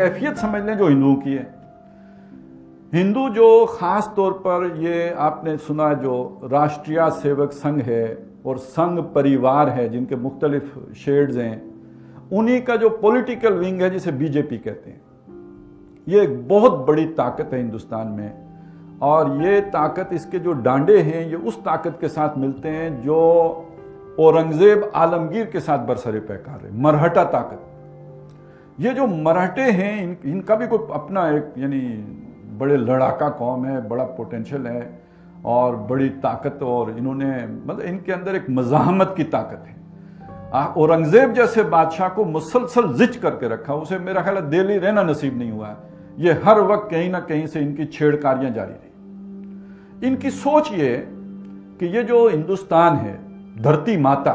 कैफियत समझ लें जो हिंदुओं की है। हिंदू जो खास तौर पर ये आपने सुना जो राष्ट्रीय सेवक संघ है और संघ परिवार है, जिनके मुख्तलिफ़ शेड्स हैं, उन्हीं का जो पॉलिटिकल विंग है जिसे बीजेपी कहते हैं, ये एक बहुत बड़ी ताकत है हिंदुस्तान में। और ये ताकत, इसके जो डांडे हैं, ये उस ताकत के साथ मिलते हैं जो औरंगज़ेब आलमगीर के साथ बरसरे पैकार है। मरहटा ताकत। ये जो मराठे हैं इन, इनका भी कोई अपना एक यानी बड़े लड़ाका कौम है बड़ा पोटेंशियल है और बड़ी ताकत और इन्होंने मतलब इनके अंदर एक मजामत की ताकत है। औरंगज़ेब जैसे बादशाह को मुसलसल जिच करके रखा उसे मेरा ख्याल दिल्ली रहना नसीब नहीं हुआ। ये हर वक्त कहीं ना कहीं से इनकी छेड़कारियाँ जारी रही। इनकी सोच ये कि ये जो हिंदुस्तान है धरती माता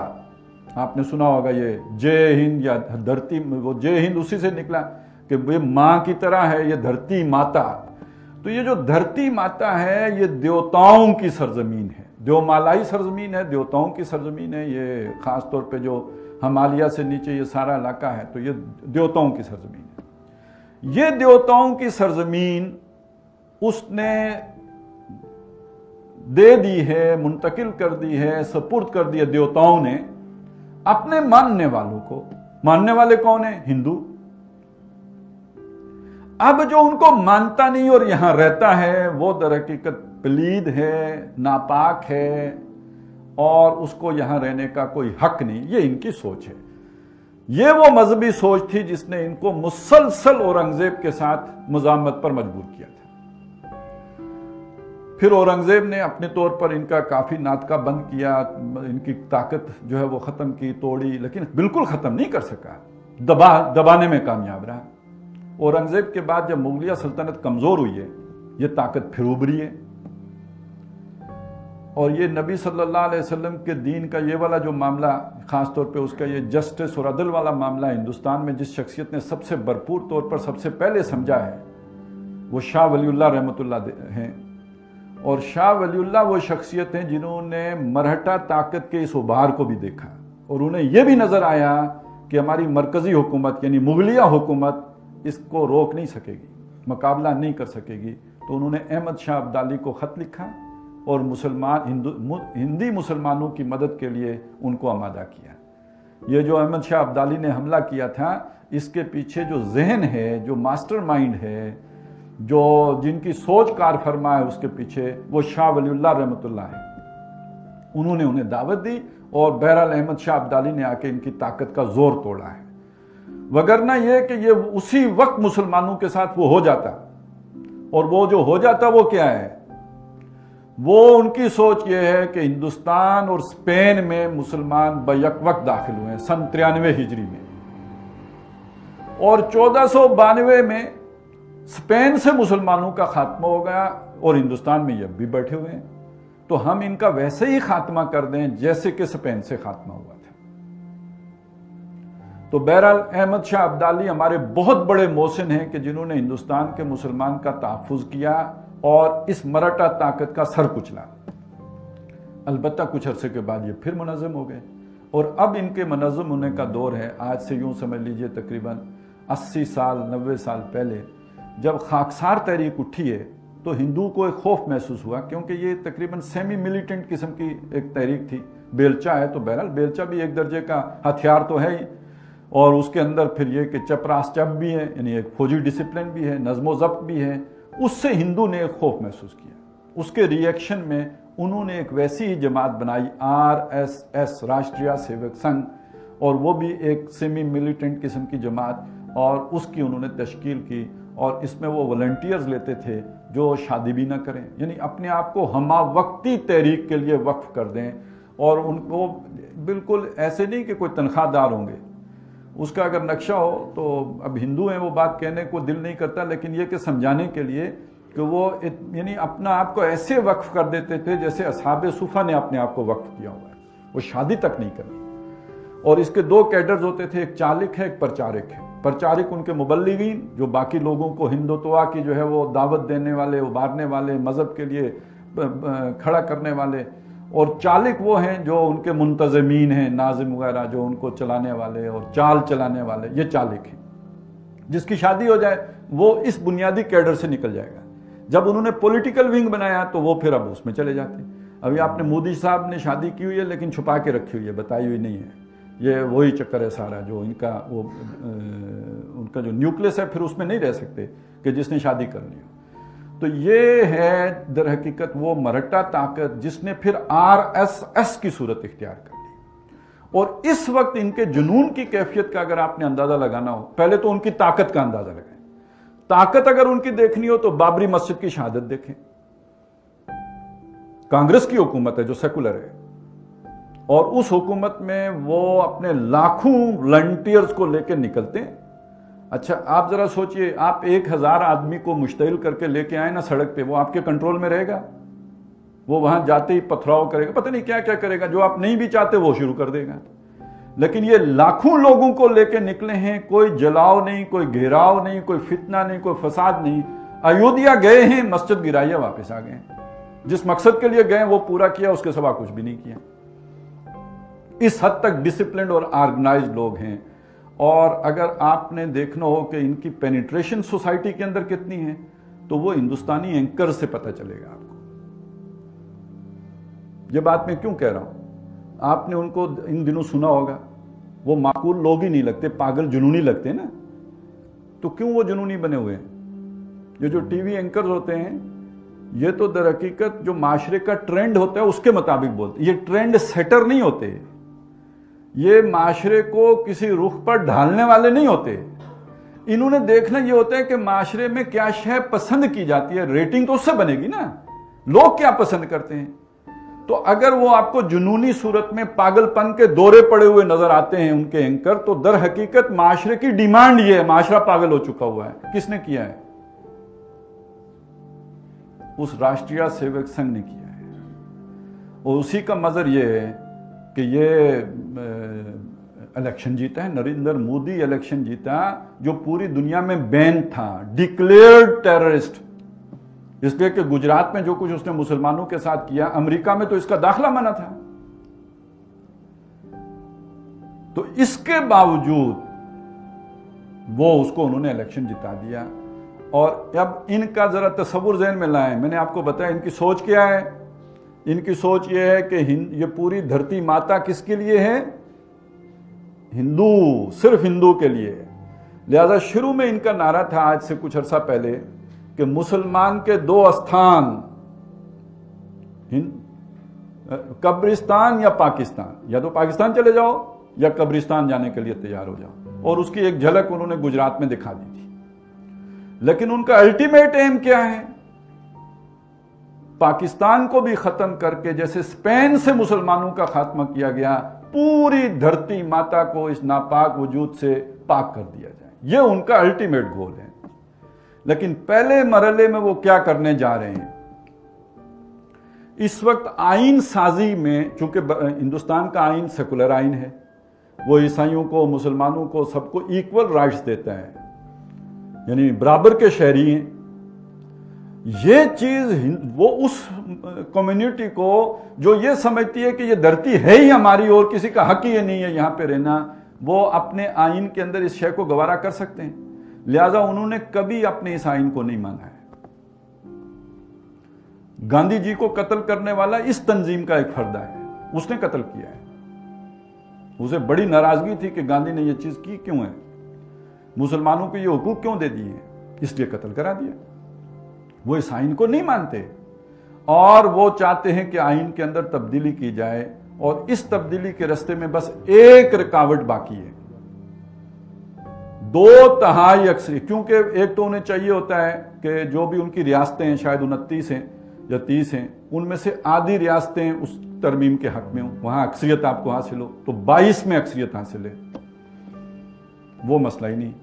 आपने सुना होगा ये, जय हिंद या धरती, वो जय हिंद उसी से निकला कि ये माँ की तरह है, ये धरती माता। तो ये जो धरती माता है, ये देवताओं की सरजमीन है। देवमालाई सरजमीन है, देवताओं की सरजमीन है, ये खास तौर पे जो हमालिया से नीचे ये सारा इलाका है तो ये देवताओं की सरजमीन है। ये देवताओं की सरजमीन उसने दे दी है, मुंतकिल कर दी है, सपुर्द कर दी है देवताओं ने। अपने मानने वालों को। मानने वाले कौन है? हिंदू। अब जो उनको मानता नहीं और यहाँ रहता है, वो दर हकीकत पलीद है, नापाक है, और उसको यहाँ रहने का कोई हक नहीं। ये इनकी सोच है। ये वो मजहबी सोच थी जिसने इनको मुसलसल औरंगज़ेब के साथ मुजामत पर मजबूर किया था। फिर औरंगज़ेब ने अपने तौर पर इनका काफ़ी नाटका बंद किया, इनकी ताकत जो है वो ख़त्म की, तोड़ी, लेकिन बिल्कुल ख़त्म नहीं कर सका। दबा, दबाने में कामयाब रहा। औरंगज़ेब के बाद जब मुगलिया सल्तनत कमज़ोर हुई है, ये ताकत फिर उभरी है। और ये नबी सल्लल्लाहु अलैहि वसल्लम के दीन का ये वाला जो मामला ख़ास तौर पे उसका ये जस्टिस और अदल वाला मामला हिंदुस्तान में जिस शख्सियत ने सबसे भरपूर तौर पर सबसे पहले समझा है, वो शाह वलीउल्लाह रहमतुल्लाह हैं। और शाह वलीउल्लाह वो शख्सियत हैं जिन्होंने मरहटा ताकत के इस उभार को भी देखा। और उन्हें यह भी नज़र आया कि हमारी मरकजी हुकूमत, यानी मुगलिया हुकूमत, इसको रोक नहीं सकेगी, मुकाबला नहीं कर सकेगी। तो उन्होंने अहमद शाह अब्दाली को ख़त लिखा और मुसलमान, हिंदू मुसलमानों की मदद के लिए उनको आमादा किया। ये जो अहमद शाह अब्दाली ने हमला किया था, इसके पीछे जो जहन है, जो मास्टर है जो जिनकी सोच कार फरमा है उसके पीछे, वो शाह वलील्ला रहमतुल्ला है। उन्होंने उन्हें दावत दी और बहरहाल अहमद शाह अब्दाली ने आके इनकी ताकत का ज़ोर तोड़ा है। वगरना यह कि ये उसी वक्त मुसलमानों के साथ वो हो जाता। और वो जो हो जाता, वो क्या है? वो उनकी सोच ये है कि हिंदुस्तान और स्पेन में मुसलमान बैक वक्त दाखिल हुए हैं, सन तिरानवे हिजरी में। और चौदह सौ बानवे में स्पेन से मुसलमानों का खात्मा हो गया और हिंदुस्तान में ये भी बैठे हुए हैं। तो हम इनका वैसे ही खात्मा कर दें जैसे कि स्पेन से खात्मा हुआ था। तो बहरहाल अहमद शाह अब्दाली हमारे बहुत बड़े मोहसिन हैं कि जिन्होंने हिंदुस्तान के मुसलमान का तहफुज किया और इस मराठा ताकत का सर कुचला। अलबत् कुछ अरसे के बाद ये फिर मुनज़म हो गए। और अब इनके मनज़म होने का दौर है। आज से यूँ समझ लीजिए तकरीबन 80 साल 90 साल पहले जब खाकसार तहरीक उठी है तो हिंदू को एक खौफ महसूस हुआ, क्योंकि ये तकरीबन सेमी मिलिटेंट किस्म की एक तहरीक थी। बेलचा है तो बहरहाल, बेलचा भी एक दर्जे का हथियार तो है ही। और उसके अंदर फिर ये कि चपरास चप भी है, यानी एक फौजी डिसिप्लिन भी है, नज्मो जब्त भी है। उससे हिंदू ने एक खौफ महसूस किया। उसके रिएक्शन में उन्होंने एक वैसी ही जमात बनाई, आर एस एस, राष्ट्रीय सेवक संघ, और वो भी एक सेमी मिलिटेंट किस्म की जमात, और उसकी उन्होंने तश्कील की। और इसमें वो वॉल्टियर्स लेते थे जो शादी भी ना करें। यानी अपने आप को हमा वक्ती तहरीक के लिए वक्फ कर दें और उनको बिल्कुल ऐसे नहीं कि कोई तनख्वाहदार होंगे। उसका अगर नक्शा हो तो अब हिंदू हैं वो बात कहने को दिल नहीं करता, लेकिन ये कि समझाने के लिए कि वो यानी अपना आप को ऐसे वक्फ कर देते थे जैसे असहाब सूफा ने अपने आप को वक्फ किया हुआ है। वो शादी तक नहीं करनी और इसके दो कैडर्स होते थे, एक चालिक है, एक प्रचारक है। प्रचारिक उनके मुबल्लिगीन जो बाकी लोगों को हिंदुत्वा की जो है वो दावत देने वाले, उबारने वाले, मज़हब के लिए खड़ा करने वाले, और चालिक वो हैं जो उनके मुंतजमीन हैं, नाजिम वगैरह, जो उनको चलाने वाले और चाल चलाने वाले, ये चालिक हैं। जिसकी शादी हो जाए, वो इस बुनियादी कैडर से निकल जाएगा। जब उन्होंने पॉलिटिकल विंग बनाया तो वो फिर अब उसमें चले जाते अभी आपने मोदी साहब ने शादी की हुई है, लेकिन छुपा के रखी हुई है, बताई हुई नहीं है। ये वही चक्कर है सारा जो इनका वो आ, उनका जो न्यूक्लियस है फिर उसमें नहीं रह सकते कि जिसने शादी करनी हो। तो ये है दर हकीकत वो मरट्टा ताकत जिसने फिर आर एस एस की सूरत इख्तियार कर ली। और इस वक्त इनके जुनून की कैफियत का अगर आपने अंदाज़ा लगाना हो पहले तो उनकी ताकत का अंदाज़ा लगाएँ। ताकत अगर उनकी देखनी हो तो बाबरी मस्जिद की शहादत देखें। कांग्रेस की हुकूमत है जो सेकुलर है। और उस हुकूमत में वो अपने लाखों वॉलंटियर्स को लेकर निकलते हैं। अच्छा आप जरा सोचिए, आप एक हज़ार आदमी को मुश्तिल करके लेके आए ना सड़क पे, वो आपके कंट्रोल में रहेगा? वो वहाँ जाते ही पथराव करेगा। पता नहीं क्या क्या करेगा, जो आप नहीं भी चाहते वो शुरू कर देगा। लेकिन ये लाखों लोगों को लेके निकले हैं, कोई जलाव नहीं, कोई घेराव नहीं, कोई फितना नहीं, कोई फसाद नहीं। अयोध्या गए हैं, मस्जिद गिराइया वापस आ गए जिस मकसद के लिए गए वो पूरा किया, उसके सवा कुछ भी नहीं किया। इस हद तक डिसिप्लिन और ऑर्गेनाइज लोग हैं। और अगर आपने देखना हो कि इनकी पेनिट्रेशन सोसाइटी के अंदर कितनी है तो वो हिंदुस्तानी एंकर से पता चलेगा आपको। ये बात मैं क्यों कह रहा हूँ? आपने उनको इन दिनों सुना होगा, वो माकूल लोग ही नहीं लगते, पागल जुनूनी लगते ना। तो क्यों वो जुनूनी बने हुए हैं? ये जो टीवी एंकर होते हैं, ये तो दर हकीकत जो माशरे का ट्रेंड होता है, उसके मुताबिक बोलते ये ट्रेंड सेटर नहीं होते। ये माशरे को किसी रुख पर ढालने वाले नहीं होते। इन्होंने देखना ये होता है कि माशरे में क्या शय पसंद की जाती है। रेटिंग तो उससे बनेगी ना। लोग क्या पसंद करते हैं? तो अगर वो आपको जुनूनी सूरत में पागलपन के दौरे पड़े हुए नज़र आते हैं उनके एंकर तो दर हकीकत माशरे की डिमांड ये है। माशरा पागल हो चुका हुआ है। किसने किया है? उस राष्ट्रीय सेवक संघ ने किया है। और उसी का मजर ये है कि ये इलेक्शन जीता है, नरेंद्र मोदी इलेक्शन जीता, जो पूरी दुनिया में बैन था डिक्लेयर्ड टेररिस्ट इसलिए कि गुजरात में जो कुछ उसने मुसलमानों के साथ किया, अमेरिका में तो इसका दाखला मना था। तो इसके बावजूद वो उसको उन्होंने इलेक्शन जिता दिया। और अब इनका जरा तस्वुर जहन में लाए। मैंने आपको बताया, इनकी सोच क्या है? इनकी सोच ये है कि ये पूरी धरती माता किसके लिए है? हिंदू, सिर्फ़ हिंदू के लिए लिहाजा शुरू में इनका नारा था आज से कुछ अर्सा पहले कि मुसलमान के दो स्थान कब्रिस्तान या पाकिस्तान। या तो पाकिस्तान चले जाओ या कब्रिस्तान जाने के लिए तैयार हो जाओ। और उसकी एक झलक उन्होंने गुजरात में दिखा दी थी। लेकिन उनका अल्टीमेट एम क्या है? पाकिस्तान को भी खत्म करके जैसे स्पेन से मुसलमानों का खात्मा किया गया, पूरी धरती माता को इस नापाक वजूद से पाक कर दिया जाए। यह उनका अल्टीमेट गोल है। लेकिन पहले मरहले में वो क्या करने जा रहे हैं? इस वक्त आइन साजी में, चूँकि हिंदुस्तान का आइन सेकुलर आइन है, वो ईसाइयों को, मुसलमानों को सबको इक्वल राइट्स देता है। यानी बराबर के शहरी हैं। ये चीज़ वो उस कम्युनिटी को जो ये समझती है कि ये धरती है ही हमारी और किसी का हक ही नहीं है यहाँ पे रहना, वो अपने आइन के अंदर इस शय को गवारा कर सकते हैं। लिहाजा उन्होंने कभी अपने इस आइन को नहीं माना है। गांधी जी को कत्ल करने वाला इस तंजीम का एक फर्दा है। उसने कत्ल किया है। उसे बड़ी नाराज़गी थी कि गांधी ने यह चीज़ की क्यों है? मुसलमानों को यह हुकूक क्यों दे दिए इसलिए कत्ल करा दिया। वो इस आइन को नहीं मानते। और वो चाहते हैं कि आइन के अंदर तब्दीली की जाए और इस तब्दीली के रास्ते में बस एक रुकावट बाकी है। दो तहाई अक्सर, क्योंकि एक तो उन्हें चाहिए होता है कि जो भी उनकी रियासतें हैं, शायद उनतीस हैं या तीस हैं, उनमें से आधी रियासतें उस तरमीम के हक में हो। वहाँ अक्सरियत आपको हासिल हो तो 22 में अक्सरियत हासिल है। वो मसला ही नहीं।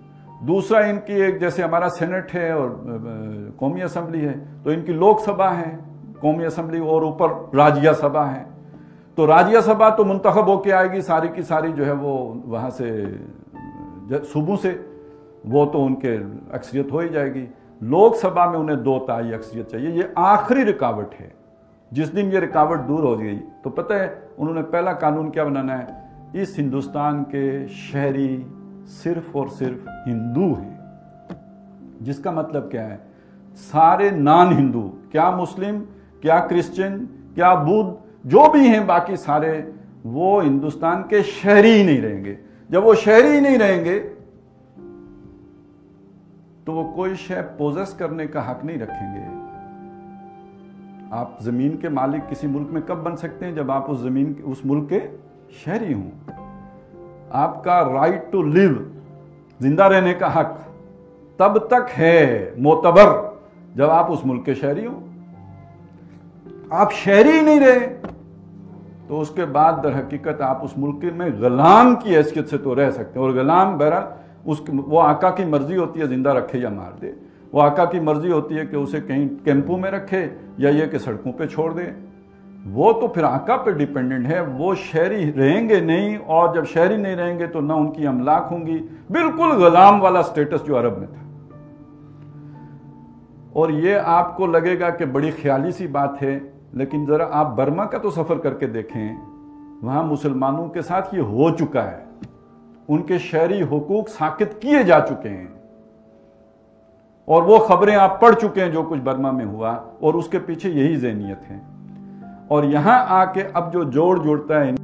दूसरा इनकी एक, जैसे हमारा सेनेट है और कौमी असम्बली है तो इनकी लोकसभा है, कौमी असम्बली और ऊपर राज्य सभा है। तो राज्य सभा तो मुंतखब होके आएगी, सारी की सारी जो है वो वहाँ से सुबह से, वो तो उनके अक्सरियत हो ही जाएगी। लोकसभा में उन्हें दो ताई अक्सरियत चाहिए, ये आखिरी रुकावट है। जिस दिन ये रुकावट दूर हो गई तो पता है, उन्होंने पहला कानून क्या बनाना है? इस हिंदुस्तान के शहरी सिर्फ़ और सिर्फ़ हिंदू हैं। जिसका मतलब क्या है? सारे नॉन हिंदू क्या मुस्लिम, क्या क्रिश्चियन क्या बुद्ध, जो भी हैं, बाकी सारे, वो हिंदुस्तान के शहरी ही नहीं रहेंगे। जब वो शहरी ही नहीं रहेंगे तो वो कोई शय पोजेस करने का हक नहीं रखेंगे। आप ज़मीन के मालिक किसी मुल्क में कब बन सकते हैं, जब आप उस ज़मीन उस मुल्क के शहरी हों? आपका राइट टू लिव ज़िंदा रहने का हक, तब तक है मोतबर जब आप उस मुल्क के शहरी हो। आप शहरी ही नहीं रहे तो उसके बाद दर हकीकत आप उस मुल्क में गुलाम की हैसियत से तो रह सकते हैं। और गुलाम बहरहाल उस वो आका की मर्ज़ी होती है ज़िंदा रखे या मार दे। वो आका की मर्ज़ी होती है कि उसे कहीं कैंपों में रखे या ये कि सड़कों पे छोड़ दे। वो तो फिर आका पे डिपेंडेंट है, वो शहरी रहेंगे नहीं, और जब शहरी नहीं रहेंगे तो ना उनकी अमलाक होंगी। बिल्कुल गुलाम वाला स्टेटस जो अरब में था। और ये आपको लगेगा कि बड़ी ख्याली सी बात है, लेकिन जरा आप बर्मा का तो सफ़र करके देखें, वहाँ मुसलमानों के साथ ये हो चुका है। उनके शहरी हुकूक साकित किए जा चुके हैं। और वो खबरें आप पढ़ चुके हैं जो कुछ बर्मा में हुआ, और उसके पीछे यही जहनीत है। और यहाँ आके अब जो जोड़ जोड़ता है